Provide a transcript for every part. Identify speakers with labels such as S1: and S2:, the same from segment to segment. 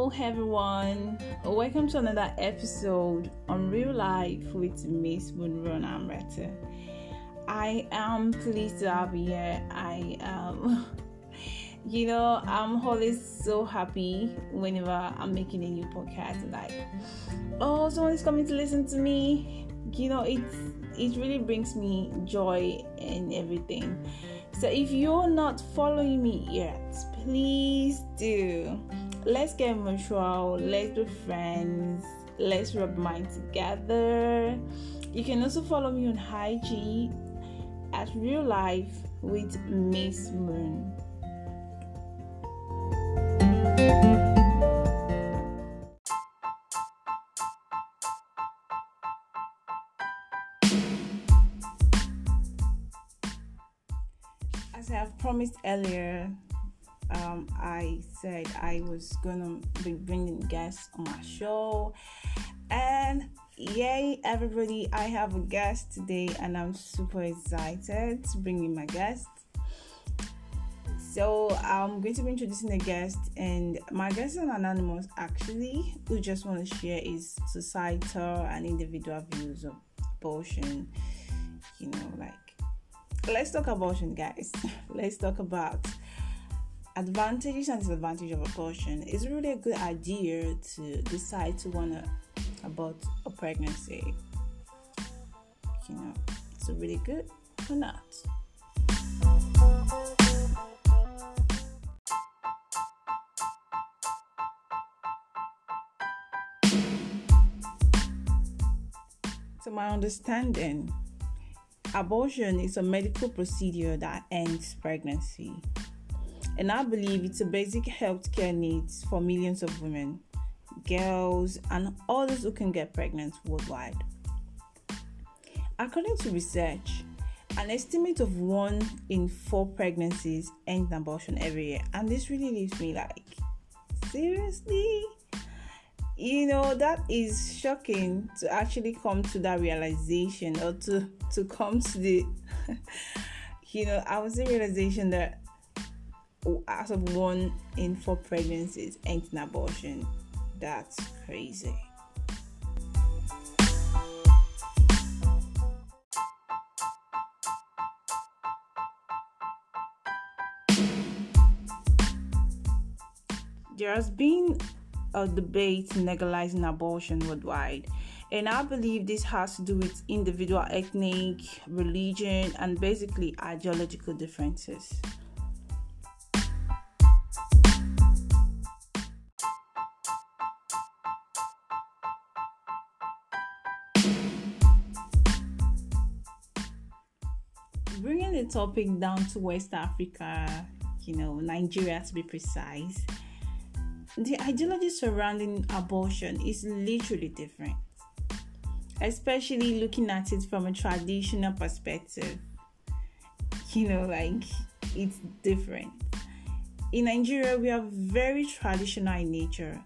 S1: Hello, everyone. Welcome to another episode on Real Life with Miss Munron Amreta. I am pleased to have you here. I am, you know, I'm always so happy whenever I'm making a new podcast. Like, oh, someone is coming to listen to me. You know, it's it really brings me joy and everything. So if you're not following me yet, please do let's get mutual, let's be friends, let's rub mine together. You can also follow me on IG at real life with Miss Moon. As I have promised earlier, um, I said I was gonna be bringing guests on my show, and yay, everybody! I have a guest today, and I'm super excited to bring in my guest. So I'm going to be introducing a guest, and my guest is an anonymous actually, who just want to share his societal and individual views of abortion. You know, like let's talk abortion, guys. let's talk about advantages and disadvantages of abortion, it's really a good idea to decide to wanna about a pregnancy. You know, it's really good or not. To my understanding, abortion is a medical procedure that ends pregnancy and I believe it's a basic healthcare needs for millions of women, girls, and others who can get pregnant worldwide. According to research, an estimate of one in four pregnancies end in abortion every year, and this really leaves me like, seriously? You know, that is shocking to actually come to that realization or to, to come to the, you know, I was the realization that Oh, out of one in four pregnancies end in abortion. That's crazy. There has been a debate legalizing abortion worldwide, and I believe this has to do with individual ethnic, religion, and basically ideological differences. Topic down to West Africa, you know, Nigeria to be precise, the ideology surrounding abortion is literally different, especially looking at it from a traditional perspective. You know, like it's different. In Nigeria, we are very traditional in nature.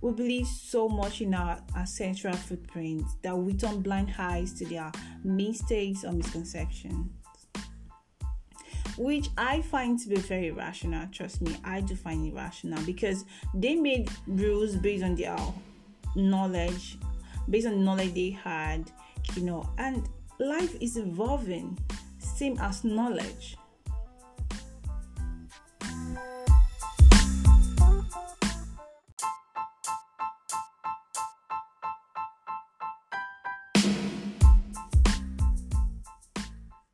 S1: We believe so much in our ancestral footprint that we turn blind eyes to their mistakes or misconceptions which I find to be very rational. Trust me, I do find it rational because they made rules based on their knowledge, based on the knowledge they had, you know, and life is evolving, same as knowledge.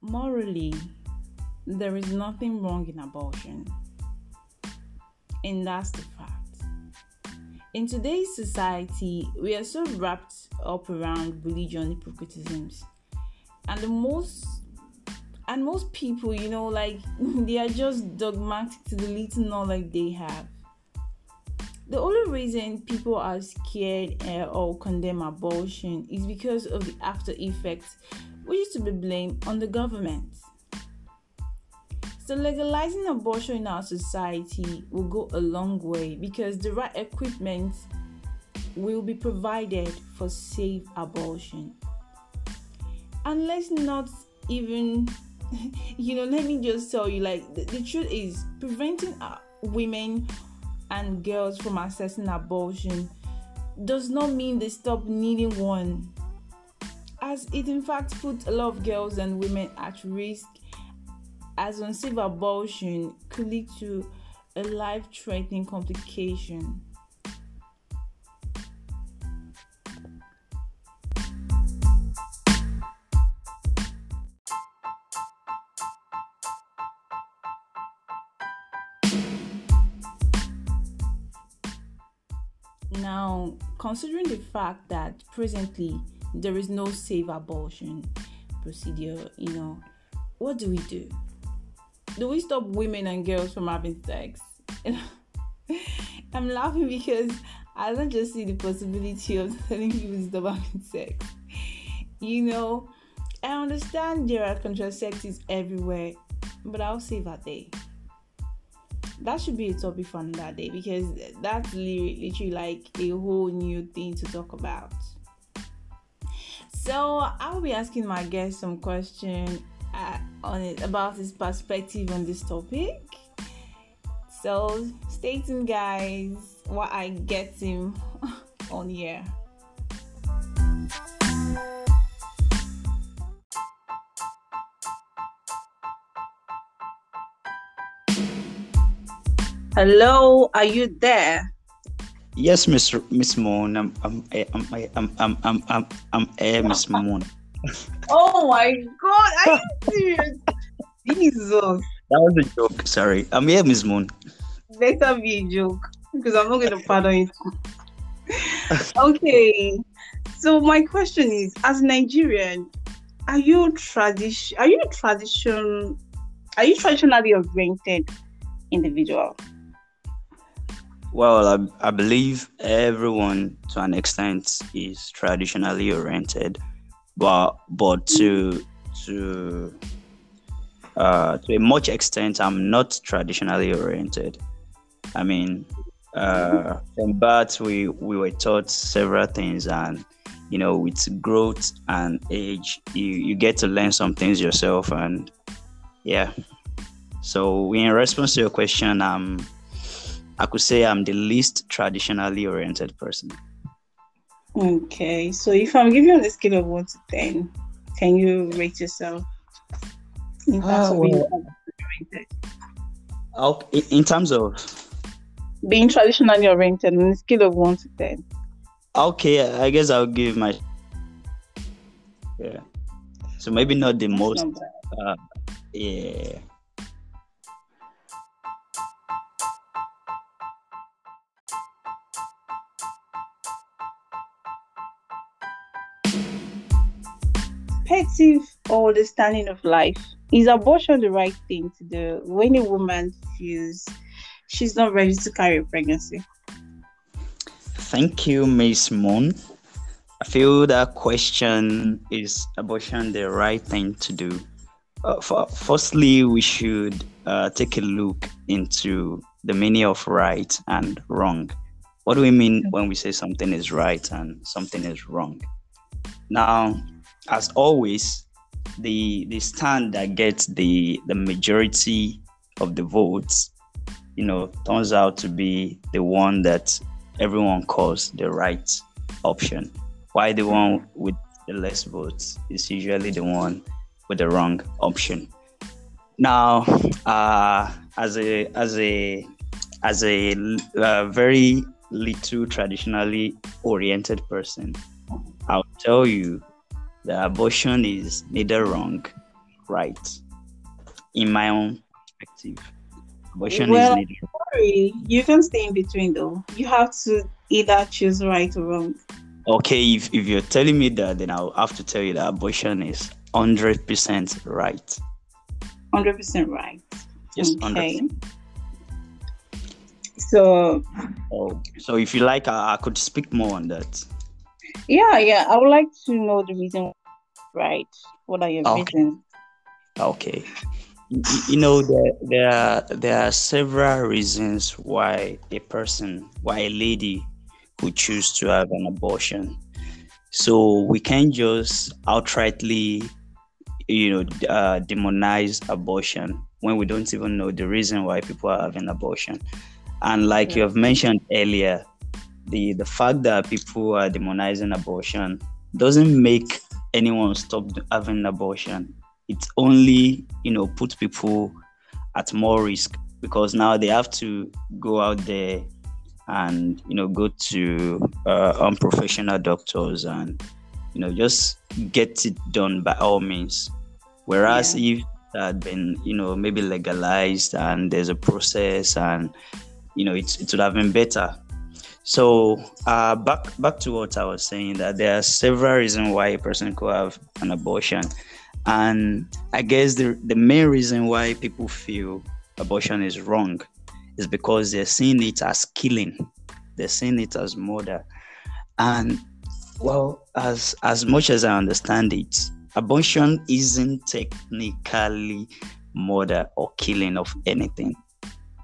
S1: Morally, there is nothing wrong in abortion. And that's the fact. In today's society, we are so wrapped up around religion hypocritisms. And the most and most people, you know, like they are just dogmatic to the little knowledge they have. The only reason people are scared uh, or condemn abortion is because of the after effects, which is to be blamed on the government. So, legalizing abortion in our society will go a long way because the right equipment will be provided for safe abortion. And let's not even, you know, let me just tell you like, the, the truth is, preventing uh, women and girls from accessing abortion does not mean they stop needing one, as it in fact puts a lot of girls and women at risk, as unsafe abortion could lead to a life threatening complication. Now, considering the fact that presently there is no safe abortion procedure, you know, what do we do? Do we stop women and girls from having sex? I'm laughing because I don't just see the possibility of telling people to stop having sex. You know, I understand there are contraceptives everywhere, but I'll safe that day. that should be a topic for another day because that's literally like a whole new thing to talk about. So I'll be asking my guests some question uh, on it about his perspective on this topic. So stay tuned, guys, while I get him on here. Hello, are you there?
S2: Yes, Miss Miss Moon. I'm I'm I'm I'm I'm I'm I'm, I'm here, Miss Moon.
S1: Oh my God! Are you serious? Jesus.
S2: That was a joke. Sorry, I'm here, Miss Moon.
S1: Better be a joke because I'm not going to pardon it. okay, so my question is: As a Nigerian, are you tradition? Are you tradition? Are you traditionally oriented individual?
S2: Well, I, I believe everyone to an extent is traditionally oriented, but but to to uh, to a much extent, I'm not traditionally oriented. I mean, uh, from birth, we we were taught several things, and you know, with growth and age, you you get to learn some things yourself, and yeah. So, in response to your question, I'm I could say I'm the least traditionally oriented person.
S1: Okay, so if I'm giving you on a scale of one to ten, can you rate yourself in terms uh, of being oriented?
S2: Okay, in terms of
S1: being traditionally oriented on a scale of one to ten.
S2: Okay, I guess I'll give my yeah. So maybe not the That's most. Not uh, yeah.
S1: Perspective or understanding of life, is abortion the right thing to do when a woman feels she's not ready to carry a pregnancy?
S2: Thank you, Miss Moon. I feel that question is abortion the right thing to do? Uh, for, firstly, we should uh, take a look into the meaning of right and wrong. What do we mean when we say something is right and something is wrong? Now, as always, the the stand that gets the the majority of the votes, you know, turns out to be the one that everyone calls the right option. Why the one with the less votes is usually the one with the wrong option. Now, uh, as a as a as a uh, very little traditionally oriented person, I'll tell you the abortion is neither wrong, right. In my own perspective, abortion well, is neither.
S1: Sorry, you can stay in between though. You have to either choose right or wrong.
S2: Okay, if, if you're telling me that, then I'll have to tell you that abortion is hundred percent right.
S1: Hundred percent right.
S2: Yes, okay. 100%.
S1: So.
S2: Oh, so if you like, I, I could speak more on that.
S1: Yeah, yeah. I would like to know the reason, right? What are your okay. reasons?
S2: Okay. You know, there, there are there are several reasons why a person, why a lady would choose to have an abortion. So we can't just outrightly, you know, uh, demonize abortion when we don't even know the reason why people are having abortion. And like you have mentioned earlier, the the fact that people are demonizing abortion doesn't make anyone stop having abortion. It only, you know, puts people at more risk because now they have to go out there and you know go to uh, unprofessional doctors and you know just get it done by all means whereas yeah. if it had been you know maybe legalized and there's a process and you know it would have been better so uh, back back to what i was saying that there are several reasons why a person could have an abortion and i guess the, the main reason why people feel abortion is wrong is because they're seeing it as killing, they're seeing it as murder. And well, as as much as I understand it, abortion isn't technically murder or killing of anything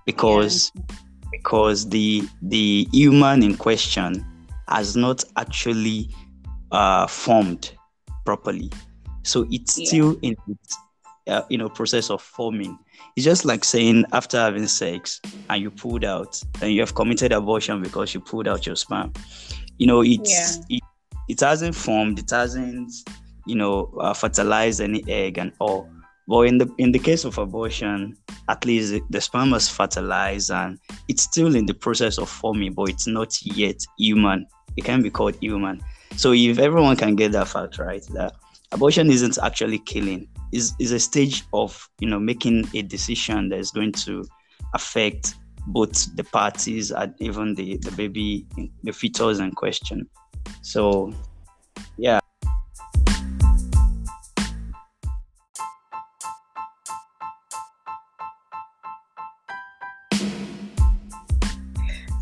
S2: because yeah. Because the the human in question has not actually uh, formed properly so it's yeah. still in its uh, you know process of forming it's just like saying after having sex and you pulled out and you have committed abortion because you pulled out your sperm you know it's yeah. it, it hasn't formed it hasn't you know uh, fertilized any egg and all but in the in the case of abortion at least the, the sperm has fertilized and it's still in the process of forming but it's not yet human. It can be called human. So if everyone can get that fact right that abortion isn't actually killing is is a stage of you know making a decision that is going to affect both the parties and even the the baby the fetus in question. So yeah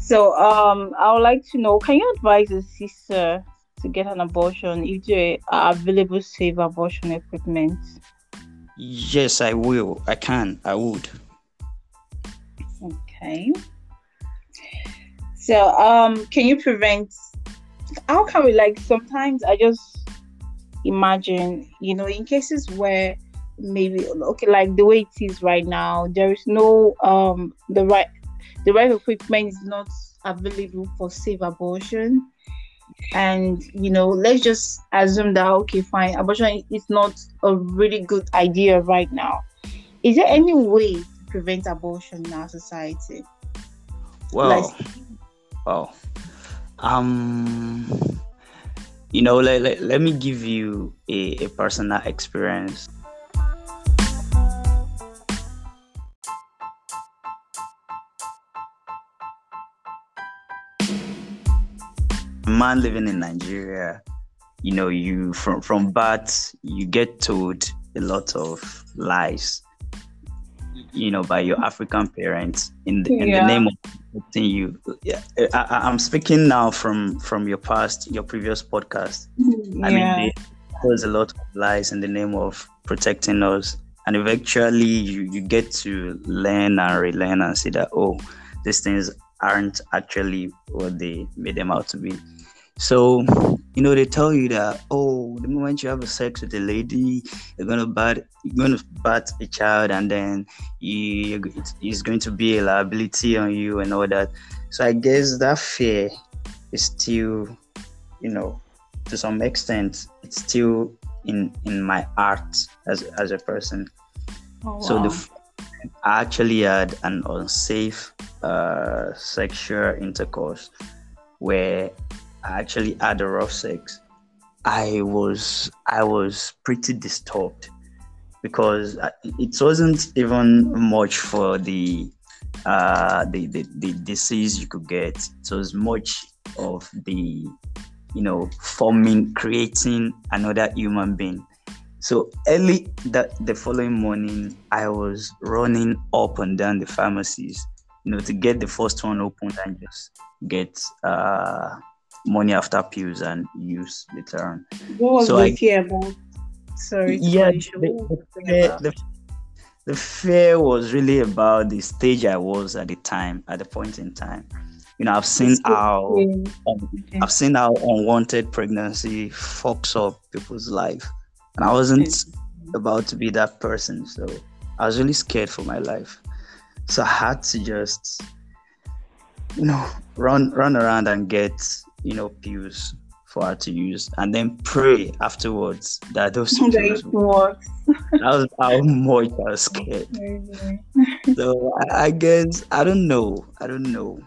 S1: so um i would like to know can you advise a sister to get an abortion if there are available safe abortion equipment
S2: Yes, I will. I can. I would.
S1: Okay. So, um, can you prevent? How can we like? Sometimes I just imagine, you know, in cases where maybe okay, like the way it is right now, there is no um the right the right equipment is not available for safe abortion. And you know let's just assume that okay fine abortion is not a really good idea right now. Is there any way to prevent abortion in our society?
S2: Well like, well um you know let, let, let me give you a, a personal experience man living in Nigeria, you know, you from from birth you get told a lot of lies, you know, by your African parents in the, in the name of protecting you. Yeah, I, am speaking now from from your past, your previous podcast.
S1: Yeah. I mean,
S2: there's a lot of lies in the name of protecting us, and eventually you you get to learn and relearn and see that oh, these things aren't actually what they made them out to be. So, you know, they tell you that oh, the moment you have a sex with a lady, you're gonna bat you're gonna bat a child, and then you it's going to be a liability on you and all that. So I guess that fear is still, you know, to some extent, it's still in in my heart as as a person.
S1: Oh, wow.
S2: So the I actually had an unsafe uh, sexual intercourse where I actually had a rough sex, I was I was pretty disturbed because it wasn't even much for the uh the, the, the disease you could get. It was much of the you know forming creating another human being. So early that the following morning, I was running up and down the pharmacies, you know, to get the first one open and just get uh morning after pills and use later on.
S1: What was so the I, fear about? Sorry.
S2: Yeah, the, the, the, the fear was really about the stage I was at the time, at the point in time. You know, I've seen how um, okay. I've seen how unwanted pregnancy fucks up people's life, and I wasn't okay. about to be that person. So I was really scared for my life. So I had to just you know, run run around and get you know pills for her to use, and then pray afterwards that those pills
S1: works.
S2: that was how much I was scared. so I, I, guess I don't know. I don't know.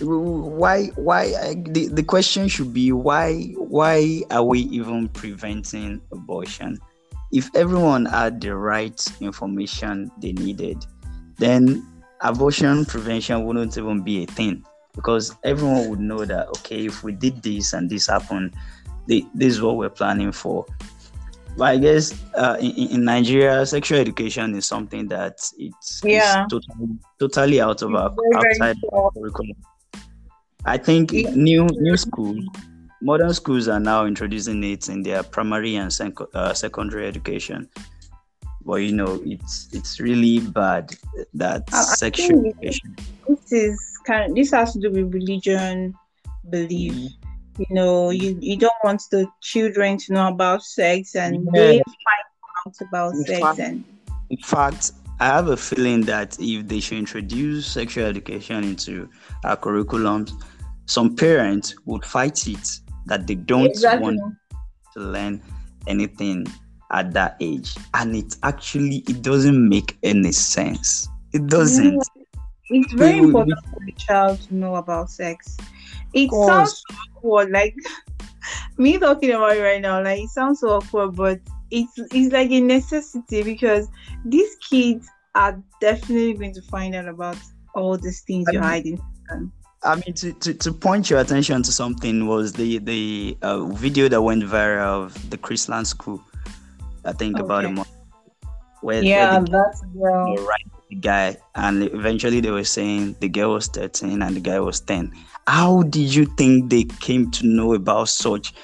S2: Why? Why? I, the the question should be why? Why are we even preventing abortion? If everyone had the right information they needed, then abortion prevention wouldn't even be a thing because everyone would know that okay, if we did this and this happened, this is what we're planning for. But I guess uh, in, in, Nigeria, sexual education is something that it's,
S1: yeah.
S2: it's totally, totally out of our outside curriculum. I think new new schools, modern schools are now introducing it in their primary and sec- uh, secondary education. But you know, it's it's really bad that sexual education.
S1: This is kind of, this has to do with religion, belief. Mm-hmm you know you you don't want the children to know about sex and yeah. they find out about in sex fact, and
S2: in fact i have a feeling that if they should introduce sexual education into our curriculums some parents would fight it that they don't exactly. want to learn anything at that age and it actually it doesn't make any sense it doesn't.
S1: It's very we, important we, for the child to know about sex it sounds awkward, like me talking about it right now. Like it sounds so awkward, but it's it's like a necessity because these kids are definitely going to find out about all these things you're hiding.
S2: I mean, to, to, to point your attention to something was the the uh, video that went viral of the Chrisland school. I think okay. about a month.
S1: Where, yeah, where the, that's well.
S2: Right, the guy, and eventually they were saying the girl was 13 and the guy was 10 how did you think they came to know about such?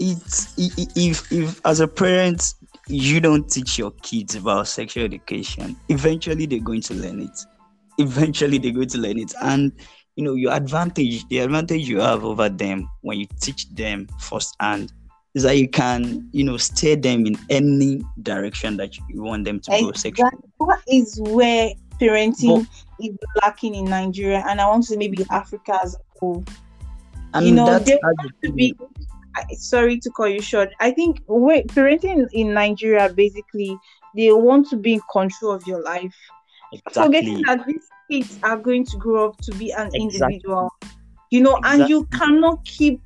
S2: It's if if as a parent you don't teach your kids about sexual education eventually they're going to learn it. Eventually they're going to learn it. And you know your advantage the advantage you have over them when you teach them firsthand is that you can you know steer them in any direction that you want them to exactly. go sexually
S1: that is where parenting but, is lacking in nigeria and i want to say maybe africa as people. And you know, they want to be. Sorry to call you short. I think wait, parenting in Nigeria basically they want to be in control of your life, exactly. forgetting that these kids are going to grow up to be an exactly. individual. You know, exactly. and you cannot keep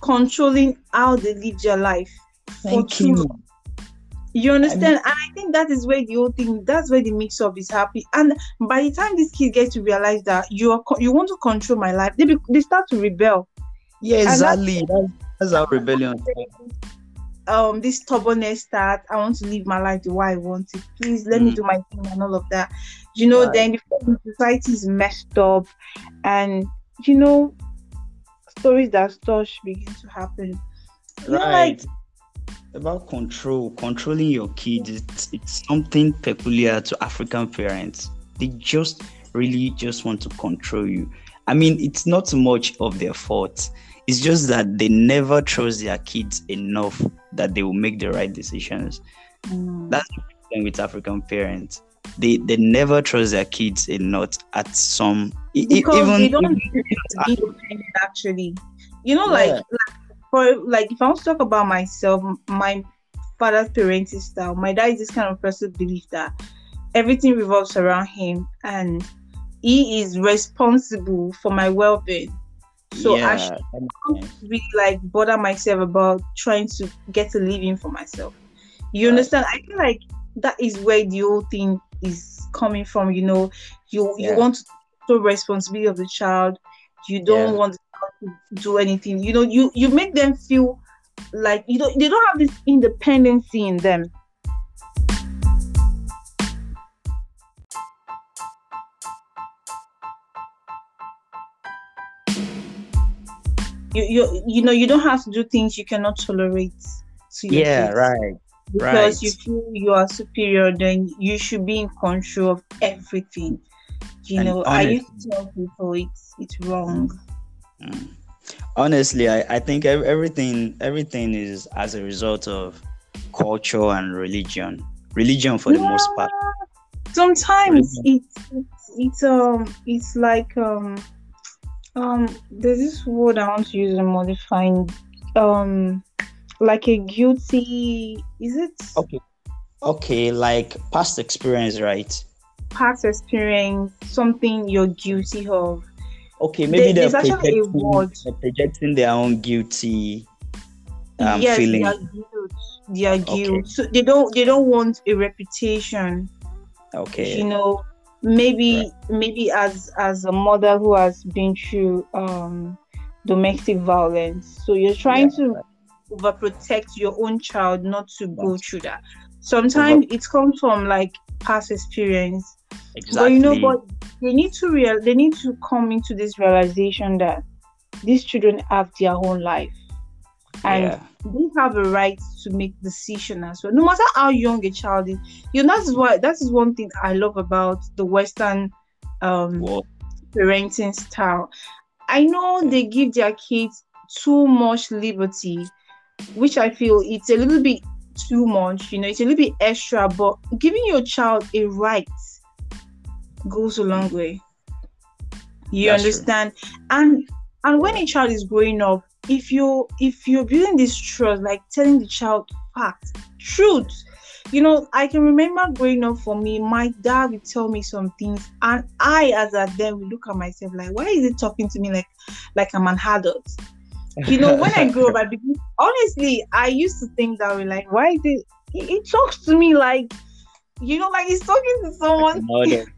S1: controlling how they live their life.
S2: Thank you. Long.
S1: You understand? I mean, and I think that is where the whole thing, that's where the mix up is happy. And by the time these kids get to realize that you are you want to control my life, they be, they start to rebel.
S2: Yeah, exactly. That's, that's how rebellion.
S1: Um, this stubbornness start. I want to live my life the way I want it. Please let mm. me do my thing and all of that. You know, right. then the society is messed up, and you know, stories that start begin to happen.
S2: Right. You know, like about control, controlling your kids, it's, it's something peculiar to African parents. They just really just want to control you. I mean, it's not much of their fault. It's just that they never trust their kids enough that they will make the right decisions. Mm. That's the problem with African parents. They they never trust their kids enough at some
S1: because even, don't actually. You know, yeah. like, like for like if I want to talk about myself, my father's parenting style, my dad is this kind of person believe that everything revolves around him and he is responsible for my well-being. So yeah, I should not really like bother myself about trying to get a living for myself. You right. understand? I feel like that is where the whole thing is coming from. You know, you yeah. you want to take responsibility of the child. You don't yeah. want to do anything. You know, you you make them feel like you don't they don't have this independency in them. You, you you know you don't have to do things you cannot tolerate
S2: to yeah kids. right
S1: because
S2: right.
S1: you feel you are superior then you should be in control of everything you and know honestly, i used to tell people it's it's wrong
S2: mm honestly I, I think everything everything is as a result of culture and religion religion for the yeah. most part
S1: sometimes it's, it's it's um it's like um Um, there's this word I want to use in modifying. Um, like a guilty. Is it?
S2: Okay. Okay, like past experience, right?
S1: Past experience, something you're guilty of.
S2: Okay, maybe
S1: There-
S2: they're,
S1: there's actually a
S2: projecting,
S1: word.
S2: they're projecting their own guilty um,
S1: yes,
S2: feeling.
S1: they are guilt. They are
S2: Okay.
S1: So they don't. They don't want a reputation.
S2: Okay.
S1: you know maybe maybe as as a mother who has been through um domestic violence so you're trying
S2: Yeah,
S1: to overprotect your own child not to go through that sometimes it comes from like past experience
S2: exactly.
S1: but you know but they need to real they need to come into this realization that these children have their own life. And
S2: yeah.
S1: they have a right to make decision as well. No matter how young a child is you know that is why that is one thing i love about the western um parenting style. I know they give their kids too much liberty which i feel it's a little bit too much you know it's a little bit extra but giving your child a right goes a long mm. way. You
S2: That's true.
S1: understand? And and when a child is growing up if you if you're building this trust like telling the child facts truth you know i can remember growing up for me my dad would tell me some things and i as a then would look at myself like why is he talking to me like like i'm an adult? You know when i grew up i begin honestly i used to think that way like why is it he, he talks to me like you know like he's talking to someone.
S2: Mother.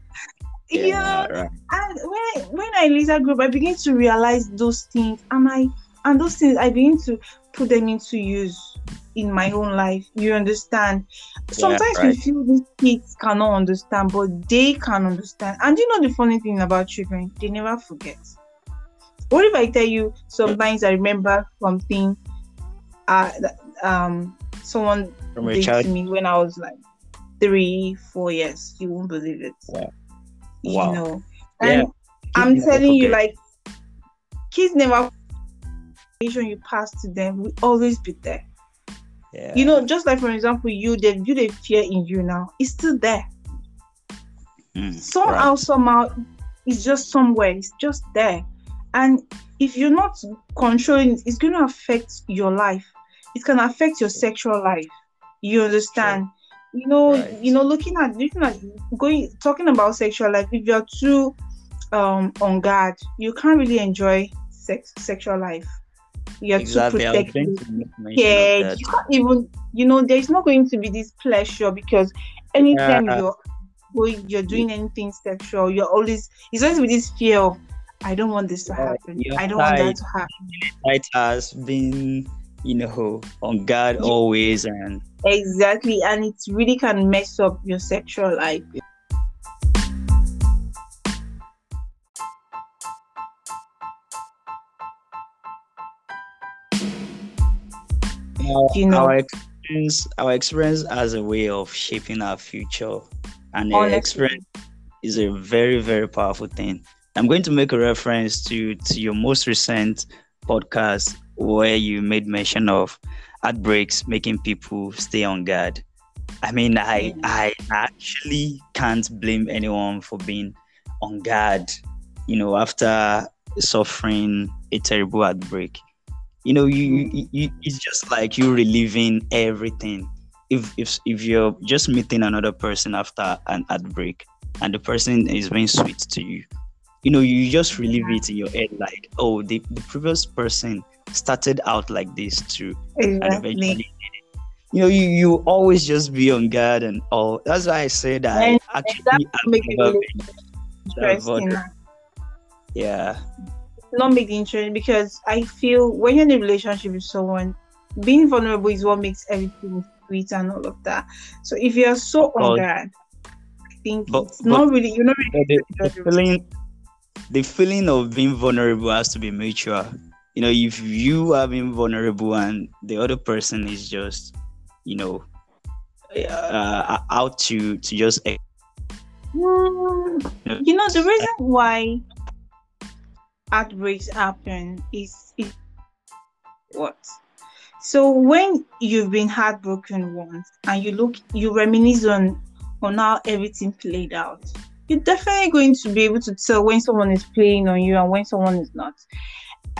S2: Yeah, right.
S1: and when when I later grew up, I began to realize those things, and I and those things I begin to put them into use in my own life. You understand? Sometimes we
S2: right.
S1: feel these kids cannot understand, but they can understand. And you know the funny thing about children, they never forget. What if I tell you sometimes I remember something uh um someone
S2: From
S1: did to me when I was like three, four years. You won't believe it.
S2: Wow.
S1: You know.
S2: Yeah.
S1: And I'm
S2: Kids never
S1: telling you, like kids never you pass to them will always be there.
S2: Yeah.
S1: You know, just like for example, you they you the fear in you now, it's still there.
S2: Mm,
S1: Somehow,
S2: right.
S1: somehow, it's just somewhere, it's just there. And if you're not controlling it's going to affect your life. It can affect your sexual life. You understand? You know,
S2: Right.
S1: you know, looking at looking at going talking about sexual life, if you're too um on guard, you can't really enjoy sex sexual life. You're
S2: Exactly.
S1: too protective
S2: going to make mention
S1: yeah, you can't even you know there's not going to be this pleasure because anytime
S2: Yeah.
S1: you're going you're doing anything sexual, you're always it's always with this fear of I don't want this to happen. I don't want that to happen.
S2: It has been, you know, on guard always, and
S1: Exactly. And it really can mess up your sexual life.
S2: our,
S1: You know.
S2: our experience, our experience has a way of shaping our future, and
S1: Honestly.
S2: experience is a very, very powerful thing. I'm going to make a reference to to your most recent podcast where you made mention of outbreaks making people stay on guard. I mean, I I actually can't blame anyone for being on guard. You know, after suffering a terrible outbreak, you know, you, mm. you, you it's just like you reliving everything. If if if you're just meeting another person after an outbreak, and the person is being sweet to you, you know, you just relive it in your head like, oh, the, the previous person started out like this too, and
S1: Exactly.
S2: eventually you know, you, you always just be on guard and all. That's why I say that
S1: And-
S2: actually
S1: that
S2: I've
S1: make it really Interesting.
S2: Yeah,
S1: Not make it interesting because I feel when you're in a relationship with someone, being vulnerable is what makes everything sweet and all of that. So if you're so on
S2: But-
S1: guard, I think
S2: but-
S1: it's not really you're not really
S2: But the, the
S1: the
S2: feeling the feeling of being vulnerable has to be mutual. You know, if you are being vulnerable and the other person is just, you know, uh, out to to just
S1: Mm, you know the reason why outbreaks happen is, is what so when you've been heartbroken once and you look you reminisce on on how everything played out you're definitely going to be able to tell when someone is playing on you and when someone is not.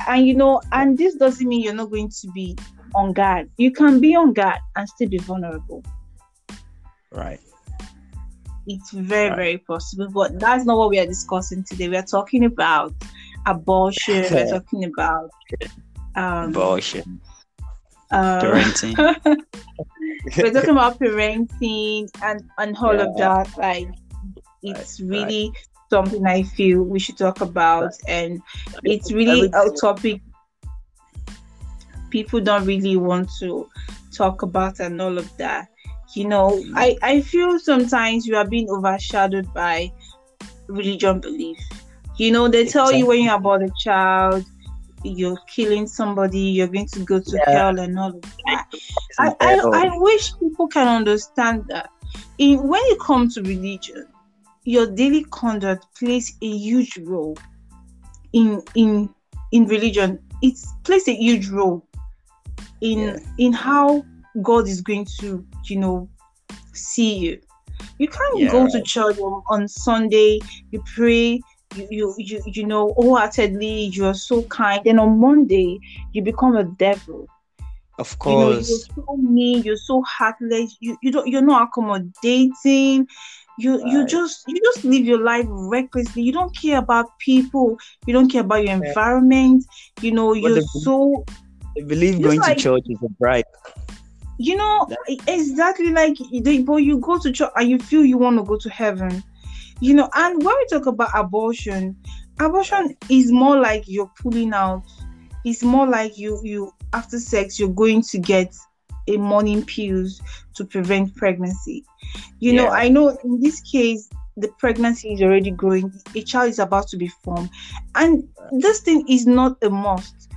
S1: And you know, and this doesn't mean you're not going to be on guard. You can be on guard and still be vulnerable.
S2: Right.
S1: It's very, right. very possible. But that's not what we are discussing today. We are talking about abortion. We're talking about
S2: um, abortion.
S1: Uh, parenting. we're talking about parenting and, and all yeah. of that. Like it's right, really right. something I feel we should talk about and it's really a topic people don't really want to talk about and all of that. You know i i feel sometimes you are being overshadowed by religion belief you know they tell you when you're about a child you're killing somebody you're going to go to yeah. hell and all of that. I, I, I wish people can understand that. In when you come to religion your daily conduct plays a huge role in in in religion it plays a huge role in in how God is going to, you know, see you. You can't yeah, go to church on, on, Sunday, you pray, you, you you you know wholeheartedly, you are so kind, and on Monday you become a devil.
S2: Of course.
S1: You know, you're so mean, you're so heartless, you, you don't you're not accommodating, you right. you just you just live your life recklessly. You don't care about people. You don't care about your environment. You know you're the, so
S2: I believe going like, to church is a bribe.
S1: You know exactly like but you go to church and you feel you want to go to heaven. You know and when we talk about abortion abortion is more like you're pulling out. It's more like you you after sex you're going to get a morning pills to prevent pregnancy you yeah. know i know in this case the pregnancy is already growing a child is about to be formed and this thing is not a must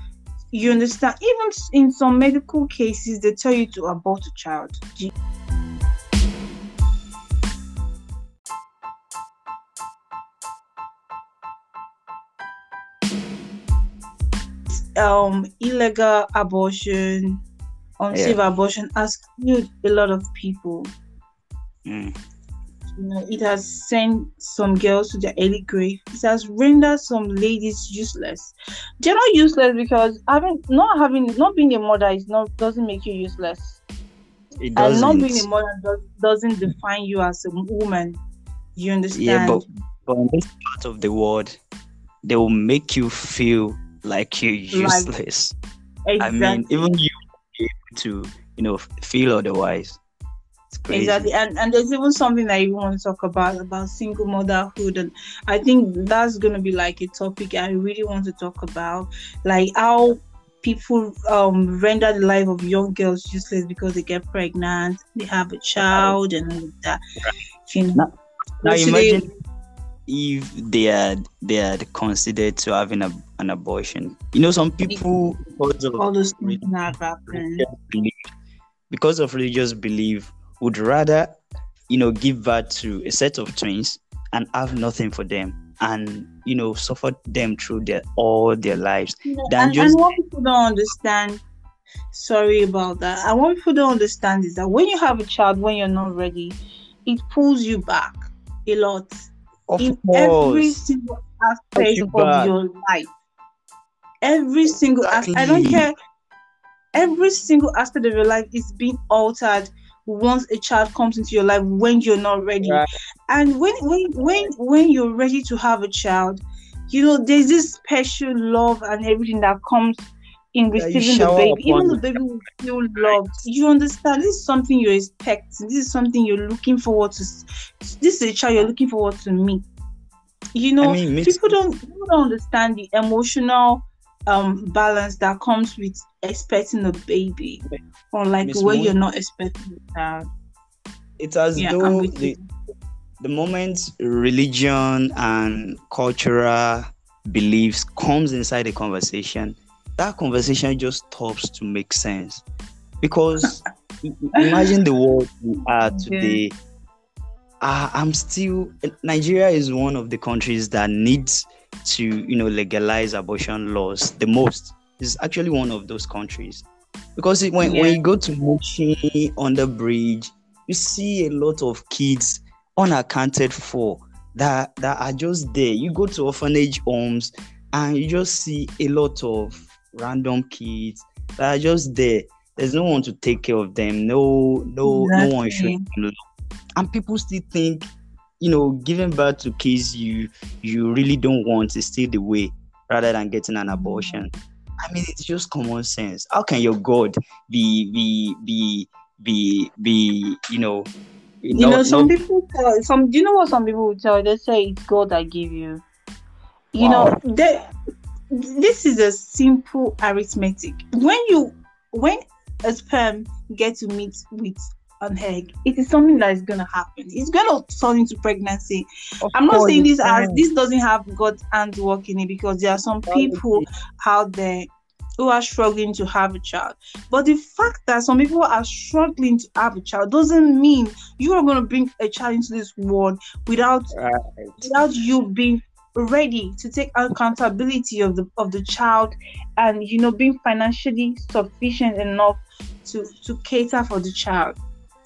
S1: you understand? Even in some medical cases, they tell you to abort a child. Um, illegal abortion, unsafe yeah. abortion has killed a lot of people. Mm you know, it has sent some girls to their early grave. It has rendered some ladies useless. They're not useless because having not having not being a mother is not doesn't make you useless.
S2: It doesn't.
S1: And not being a mother does, doesn't define you as a woman. You understand?
S2: Yeah, but, but in this part of the world, they will make you feel like you're useless. Like, exactly. I mean, even you to, you know, feel otherwise.
S1: Exactly, and and there's even something that you want to talk about about single motherhood, and I think that's gonna be like a topic I really want to talk about, like how people um render the life of young girls useless because they get pregnant, they have a child, and all of that. You know.
S2: Now, now imagine if they are they had considered to having a, an abortion. You know, some people
S1: because of all those things not happen.
S2: Because of religious belief, would rather, you know, give birth to a set of twins and have nothing for them and you know suffer them through their all their lives
S1: yeah, than and, just and what people don't understand sorry about that and what people don't understand is that when you have a child when you're not ready it pulls you back a lot
S2: of
S1: in
S2: course.
S1: every single aspect of back. your life every single exactly. aspect i don't care every single aspect of your life is being altered once a child comes into your life when you're not ready. Right. And when when when when you're ready to have a child, you know, there's this special love and everything that comes in receiving the baby. Even the baby will feel loved. You understand? This is something you're expecting. This is something you're looking forward to. This is a child you're looking forward to meet. You know, I mean, people don't people don't understand the emotional um balance that comes with expecting a baby or like Miss where Moon, you're not expecting that
S2: it's as yeah, though the, the moment religion and cultural beliefs comes inside the conversation that conversation just stops to make sense. Because imagine the world we are today. Uh, i'm still nigeria is one of the countries that needs to you know legalize abortion laws the most. Is actually one of those countries. Because it, when, yeah. when you go to Mushin on the bridge you see a lot of kids unaccounted for that that are just there. You go to orphanage homes and you just see a lot of random kids that are just there. There's no one to take care of them. No, no, no one should. And people still think, you know, giving birth to kids you you really don't want is still the way, rather than getting an abortion. I mean, it's just common sense. How can your God be be be be be you know?
S1: You know, some people tell some. Do you know what some people will tell? They say it's God that give you. You wow. know, they, this is a simple arithmetic. When you when a sperm get to meet with an egg, it is something that is gonna happen. It's gonna turn into pregnancy. Of I'm not saying this as this doesn't have God's hand work in it because there are some people out there who are struggling to have a child. But the fact that some people are struggling to have a child doesn't mean you are going to bring a child into this world without right. without you being ready to take accountability of the of the child and you know being financially sufficient enough to to cater for the child.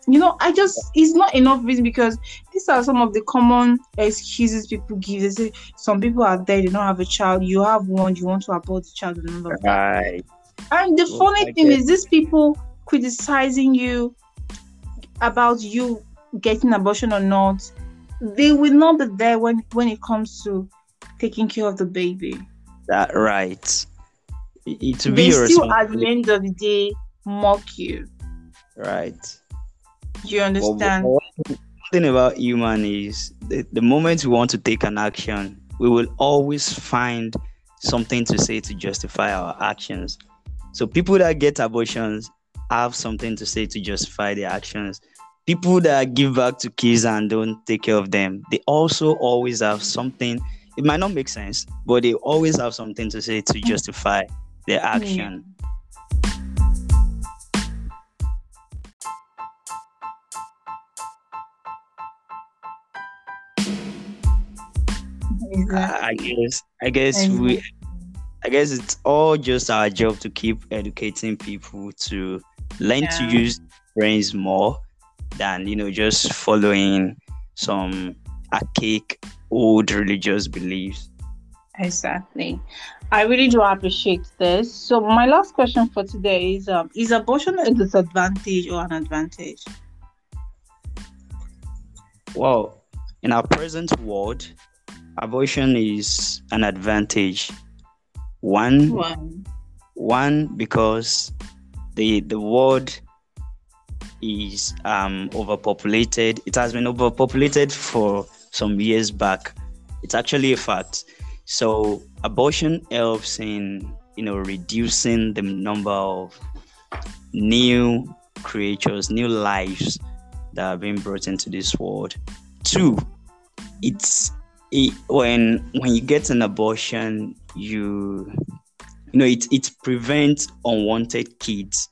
S1: You know i just it's not enough reason because these are some of the common excuses people give. They say some people are there they don't have a child. You have one you want to abort the child another right. And the funny thing is these people criticizing you about you getting abortion or not they will not be there when when it comes to taking care of the baby.
S2: That right.
S1: It, to they still at the end of the day mock you.
S2: Right.
S1: You understand?
S2: Well, one thing about human is the, the moment we want to take an action, we will always find something to say to justify our actions. So people that get abortions have something to say to justify their actions. People that give back to kids and don't take care of them, they also always have something it might not make sense, but they always have something to say to mm. justify their action. Ah, I guess I guess we I guess it's all just our job to keep educating people to learn yeah. to use brains more than you know just following some archaic old religious beliefs.
S1: Exactly. I really do appreciate this. So my last question for today is um, is abortion a disadvantage or an advantage?
S2: Well, in our present world, abortion is an advantage. One, one, one because the the world is um overpopulated. It has been overpopulated for some years back. It's actually a fact. So abortion helps in you know reducing the number of new creatures, new lives that are being brought into this world. Two, it's it, when when you get an abortion, you you know it it prevents unwanted kids.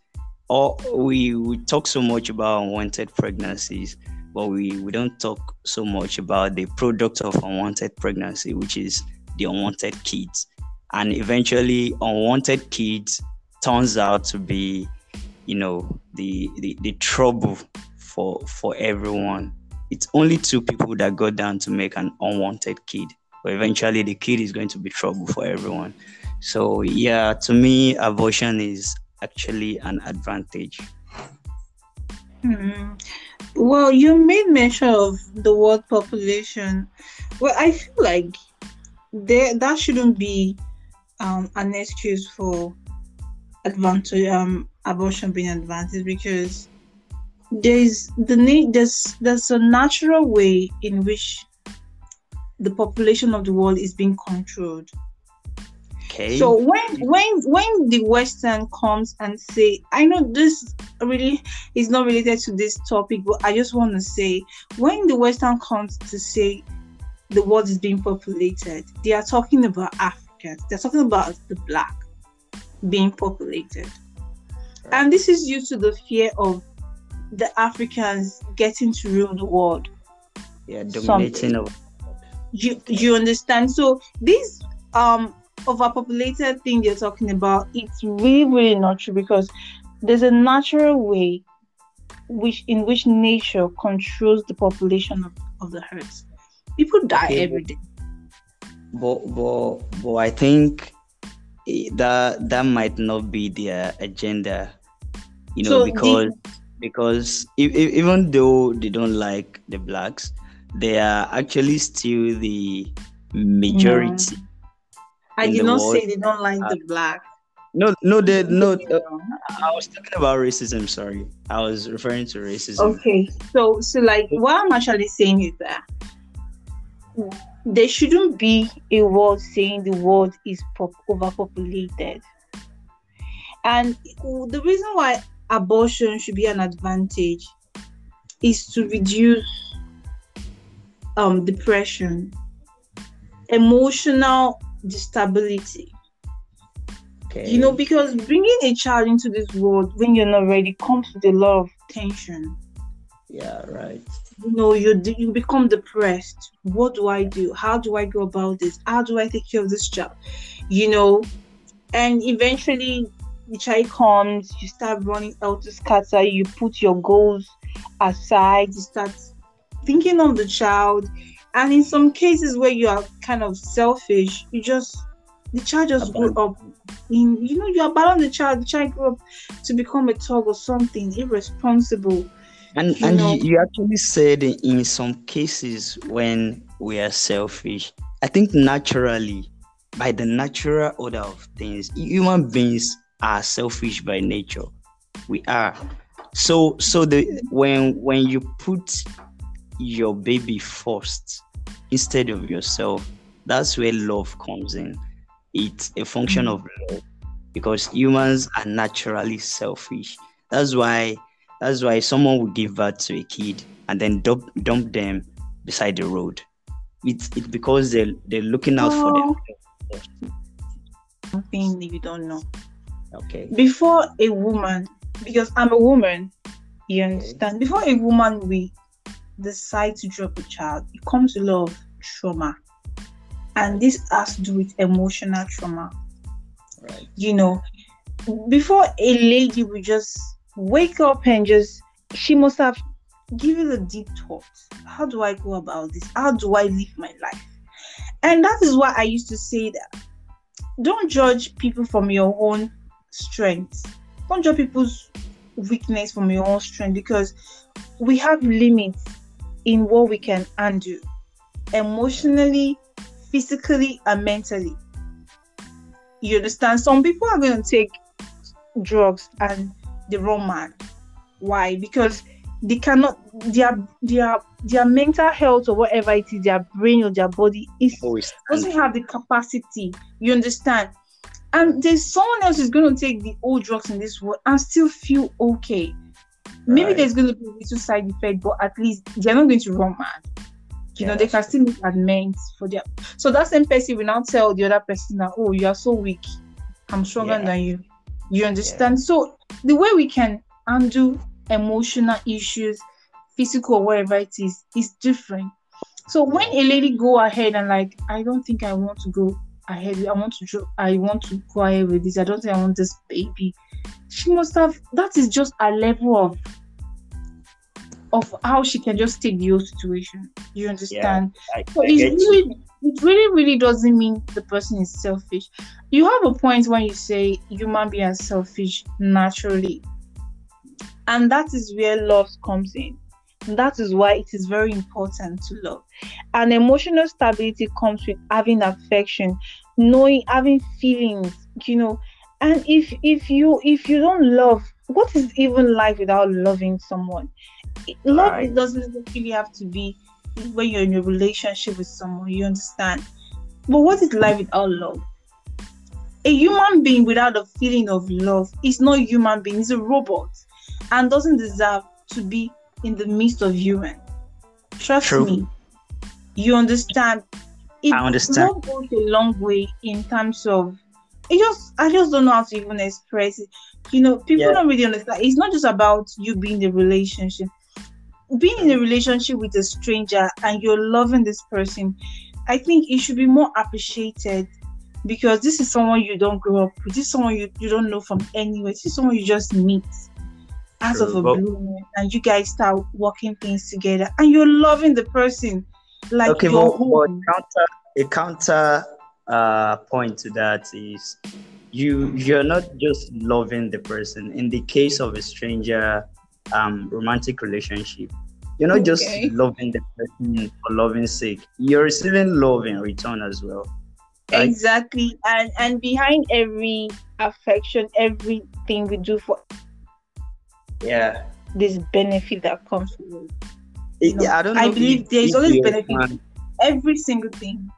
S2: Or we we talk so much about unwanted pregnancies but we, we don't talk so much about the product of unwanted pregnancy, which is the unwanted kids. And eventually, unwanted kids turns out to be, you know, the, the, the trouble for for everyone. It's only two people that go down to make an unwanted kid, but eventually the kid is going to be trouble for everyone. So yeah, to me, abortion is actually an advantage.
S1: Mm-hmm. Well, you made mention of the world population. Well, I feel like there that shouldn't be um, an excuse for advantage um, abortion being advanced because there's the need there's there's a natural way in which the population of the world is being controlled Okay. So when when when the Western comes and say, I know this really is not related to this topic, but I just want to say when the Western comes to say the world is being populated, they are talking about Africans. They're talking about the black being populated. And this is due to the fear of the Africans getting to rule the world.
S2: Yeah, dominating.
S1: You you understand? So these um overpopulated thing you're talking about, it's really, really not true because there's a natural way which in which nature controls the population of, of the herds. People die okay, every day.
S2: But but but I think that that might not be their agenda. You know, so because the, because if, if, even though they don't like the blacks, they are actually still the mm-hmm. majority.
S1: I did not say they don't like uh, the black.
S2: No, no, they no. Uh, I was talking about racism. Sorry, I was referring to racism.
S1: Okay, so so like what I'm actually saying is that there shouldn't be a word saying the world is pop- overpopulated, and the reason why abortion should be an advantage is to reduce um depression, emotional instability Okay. You know, because bringing a child into this world when you're not ready comes with a lot of tension.
S2: Yeah, right.
S1: You know, you you become depressed. What do I do? How do I go about this? How do I take care of this child? You know, and eventually the child comes. You start running out to scatter. You put your goals aside. You start thinking of the child, and in some cases where you are kind of selfish, you just the child just grew up in you know you abandon the child the child grew up to become a thug or something irresponsible
S2: and you and you, you, actually said in some cases when we are selfish. I think naturally by the natural order of things human beings are selfish by nature. We are. So so the when when you put your baby first instead of yourself that's where love comes in it's a function mm. of love because humans are naturally selfish. That's why that's why someone would give birth to a kid and then dump, dump them beside the road. It's it's because they're they're looking out oh. for them.
S1: Something that you don't know.
S2: Okay.
S1: Before a woman, because I'm a woman, you understand. Before a woman we decide to drop a child, it comes with a lot of trauma and this has to do with emotional trauma.
S2: Right.
S1: You know, before a lady would just wake up and just, she must have given a deep thought. How do I go about this? How do I live my life? And that is why I used to say that don't judge people from your own strength. Don't judge people's weakness from your own strength because we have limits in what we can undo emotionally physically and mentally. You understand? Some people are going to take drugs and the wrong man. Why? Because they cannot their their their mental health or whatever it is, their brain or their body is oh, doesn't have the capacity. You understand? And there's someone else is going to take the old drugs in this world and still feel okay. Maybe right. there's going to be a little side effect, but at least they're not going to run mad you know, they can still make amends for their. So that same person will now tell the other person that, oh, you are so weak. I'm stronger yeah. than you. You understand? Yeah. So the way we can undo emotional issues, physical whatever it is, is different. So when a lady go ahead and like, I don't think I want to go ahead. I want to I want to go ahead with this. I don't think I want this baby. She must have. That is just a level of of how she can just take the whole situation. You understand? Yeah, I, so I it really, it really, really doesn't mean the person is selfish. You have a point when you say human beings are selfish naturally, and that is where love comes in. And that is why it is very important to love. And emotional stability comes with having affection, knowing, having feelings. You know, and if if you if you don't love, what is even life without loving someone? love right. doesn't really have to be when you're in a relationship with someone, you understand. But what is life without love? A human being without a feeling of love is not a human being, it's a robot and doesn't deserve to be in the midst of human. Trust True. me. You understand?
S2: It I understand.
S1: Love goes a long way in terms of it just I just don't know how to even express it. You know, people yeah. don't really understand. It's not just about you being in the relationship being in a relationship with a stranger and you're loving this person, I think it should be more appreciated because this is someone you don't grow up with. This is someone you, you don't know from anywhere. This is someone you just meet out of a blue moon and you guys start working things together and you're loving the person. like
S2: okay,
S1: your
S2: but
S1: home.
S2: counter a counter uh point to that is you you're not just loving the person. In the case of a stranger um romantic relationship, you're not just loving the person for loving sake. You're receiving love in return as well.
S1: Exactly. And and behind every affection, everything we do for
S2: Yeah.
S1: this benefit that comes with it.
S2: It-
S1: No,
S2: I don't know.
S1: I believe there's always benefit. Every single thing.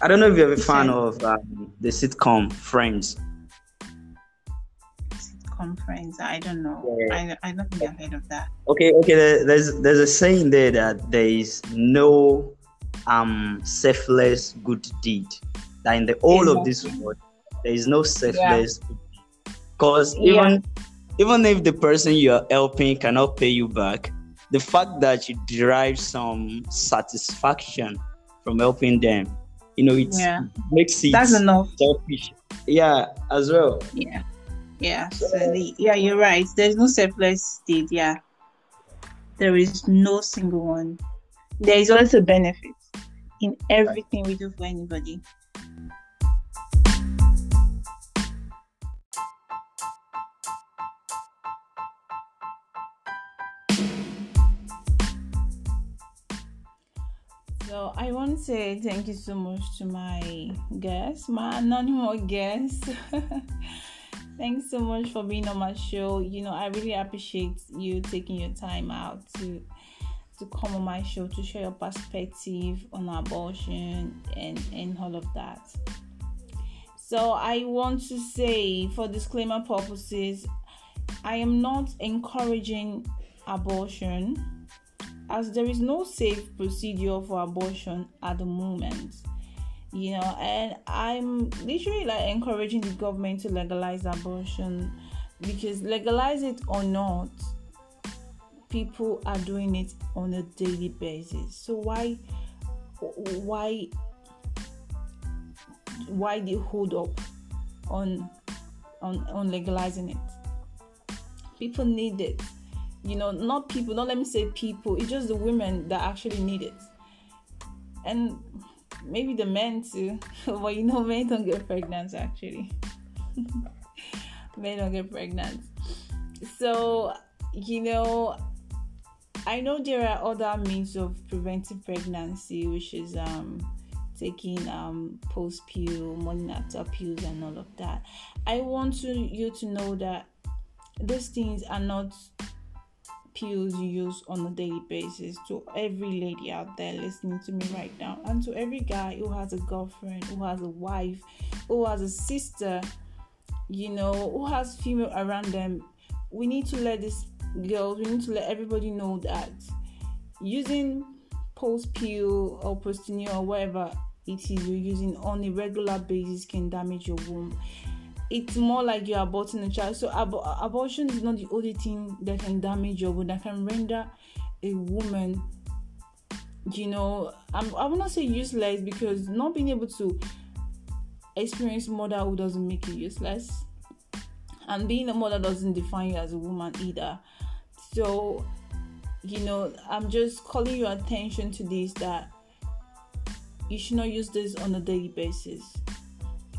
S2: I don't know if you're a fan of um, the sitcom Friends.
S1: Conference. I don't know.
S2: Yeah.
S1: I, I don't think I've heard of that.
S2: Okay, okay. There's there's a saying there that there is no um selfless good deed. That in the whole of this world, there is no selfless good deed. Because even
S1: Yeah.
S2: even if the person you are helping cannot pay you back, the fact that you derive some satisfaction from helping them, you know, it
S1: Yeah.
S2: makes it
S1: That's enough.
S2: selfish. Yeah, as well.
S1: Yeah. Yeah. So the, yeah, you're right. There's no selfless deed. Yeah. There is no single one. There is always a benefit in everything we do for anybody. So I want to say thank you so much to my guest, my anonymous guest. Thanks so much for being on my show. You know, I really appreciate you taking your time out to to come on my show to share your perspective on abortion and and all of that. So I want to say for disclaimer purposes, I am not encouraging abortion as there is no safe procedure for abortion at the moment you know and i'm literally like encouraging the government to legalize abortion because legalize it or not people are doing it on a daily basis. So why why why the hold up on on on legalizing it? People need it you know not people don't let me say people it's just the women that actually need it. And maybe the men too but you know men don't get pregnant actually. Men don't get pregnant. So you know i know there are other means of preventing pregnancy which is um taking um post pill morning after pills and all of that. I want to you to know that these things are not pills you use on a daily basis to every lady out there listening to me right now and to every guy who has a girlfriend who has a wife who has a sister you know who has female around them. We need to let these girls we need to let everybody know that using post pill or postinor or whatever it is you're using on a regular basis can damage your womb it's more like you're aborting a child. So ab- abortion is not the only thing that can damage your womb, that can render a woman, you know, I'm, I will not say useless because not being able to experience motherhood doesn't make you useless. And being a mother doesn't define you as a woman either. So, you know, I'm just calling your attention to this that you should not use this on a daily basis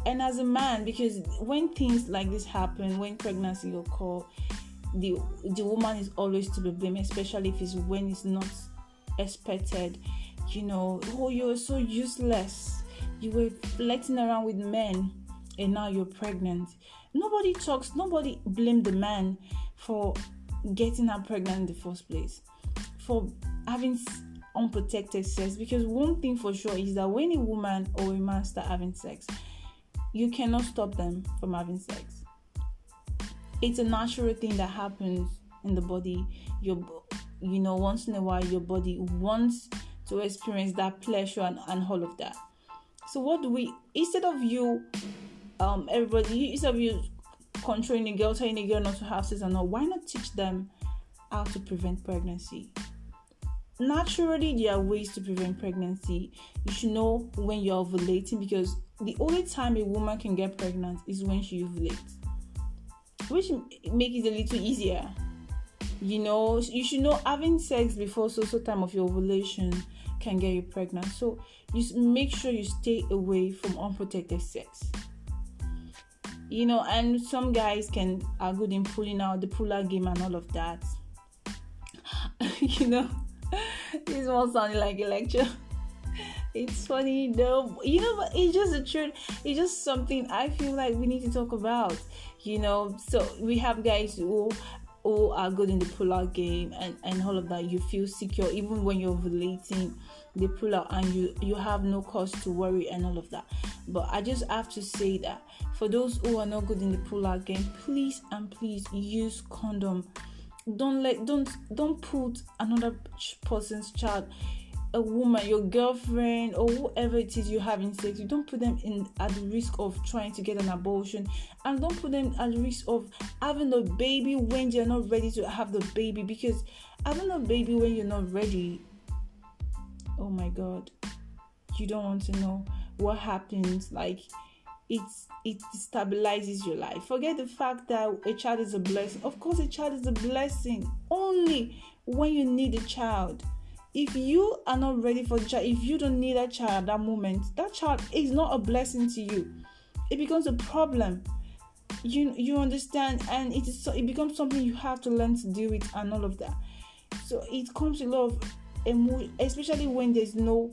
S1: and as a man because when things like this happen when pregnancy occur the the woman is always to be blamed especially if it's when it's not expected. You know oh you're so useless. You were flirting around with men and now you're pregnant. Nobody talks nobody blame the man for getting her pregnant in the first place for having unprotected sex. Because one thing for sure is that when a woman or a man start having sex you cannot stop them from having sex. It's a natural thing that happens in the body. Your, you know, once in a while, your body wants to experience that pleasure and, and all of that. So what do we? Instead of you, um, everybody, instead of you controlling a girl, telling a girl not to have sex and all, why not teach them how to prevent pregnancy? Naturally, there are ways to prevent pregnancy. You should know when you're ovulating because the only time a woman can get pregnant is when she ovulates, which make it a little easier. You know, you should know having sex before so so time of your ovulation can get you pregnant. So just make sure you stay away from unprotected sex. You know, and some guys can are good in pulling out the pull-out game and all of that. you know, this one sounding like a lecture. It's funny though, you know, but it's just the truth. It's just something I feel like we need to talk about. You know, so we have guys who who are good in the pull-out game and, and all of that you feel secure even when you're relating the pull out and you you have no cause to worry and all of that but i just have to say that for those who are not good in the pull-out game please and please use condom don't let don't don't put another person's child a woman, your girlfriend, or whoever it is you're having sex, you don't put them in at the risk of trying to get an abortion, and don't put them at the risk of having a baby when they're not ready to have the baby. Because having a baby when you're not ready, oh my god, you don't want to know what happens. Like it's it stabilizes your life. Forget the fact that a child is a blessing. Of course, a child is a blessing only when you need a child if you are not ready for the child, if you don't need that child at that moment, that child is not a blessing to you. It becomes a problem. You you understand, and it is it becomes something you have to learn to deal with and all of that. So it comes a lot of emotion, especially when there's no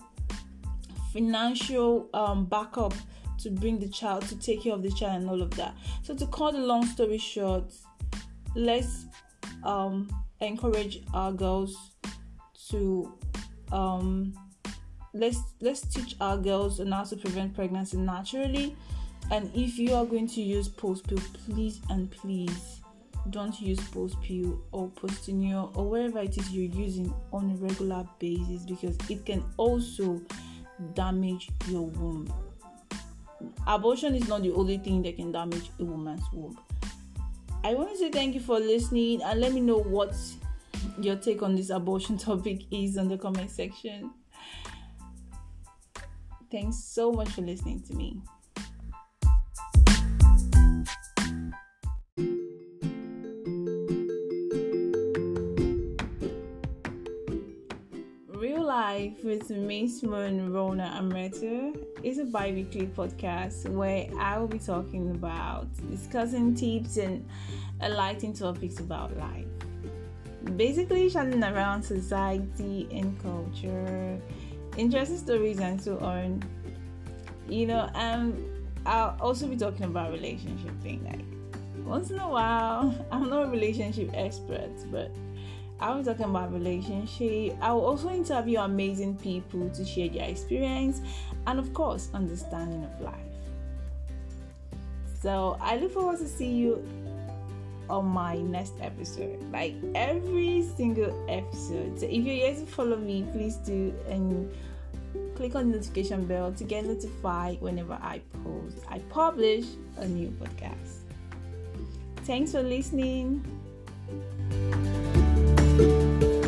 S1: financial um, backup to bring the child to take care of the child and all of that. So to cut the long story short, let's um, encourage our girls to um, let's let's teach our girls on how to prevent pregnancy naturally and if you are going to use post pill please and please don't use post pill or postinor or wherever it is you're using on a regular basis because it can also damage your womb abortion is not the only thing that can damage a woman's womb i want to say thank you for listening and let me know what your take on this abortion topic is in the comment section. Thanks so much for listening to me. Life with Miss Moon Rona Amreta is a bi weekly podcast where I will be talking about discussing tips and enlightening topics about life basically shining around society and culture, interesting stories and so on. You know, um, I'll also be talking about relationship thing. Like once in a while, I'm not a relationship expert, but Be talking about relationship. I will also interview amazing people to share their experience and, of course, understanding of life. So I look forward to see you on my next episode. Like every single episode. So if you're yet to follow me, please do and click on the notification bell to get notified whenever I post. I publish a new podcast. Thanks for listening. Música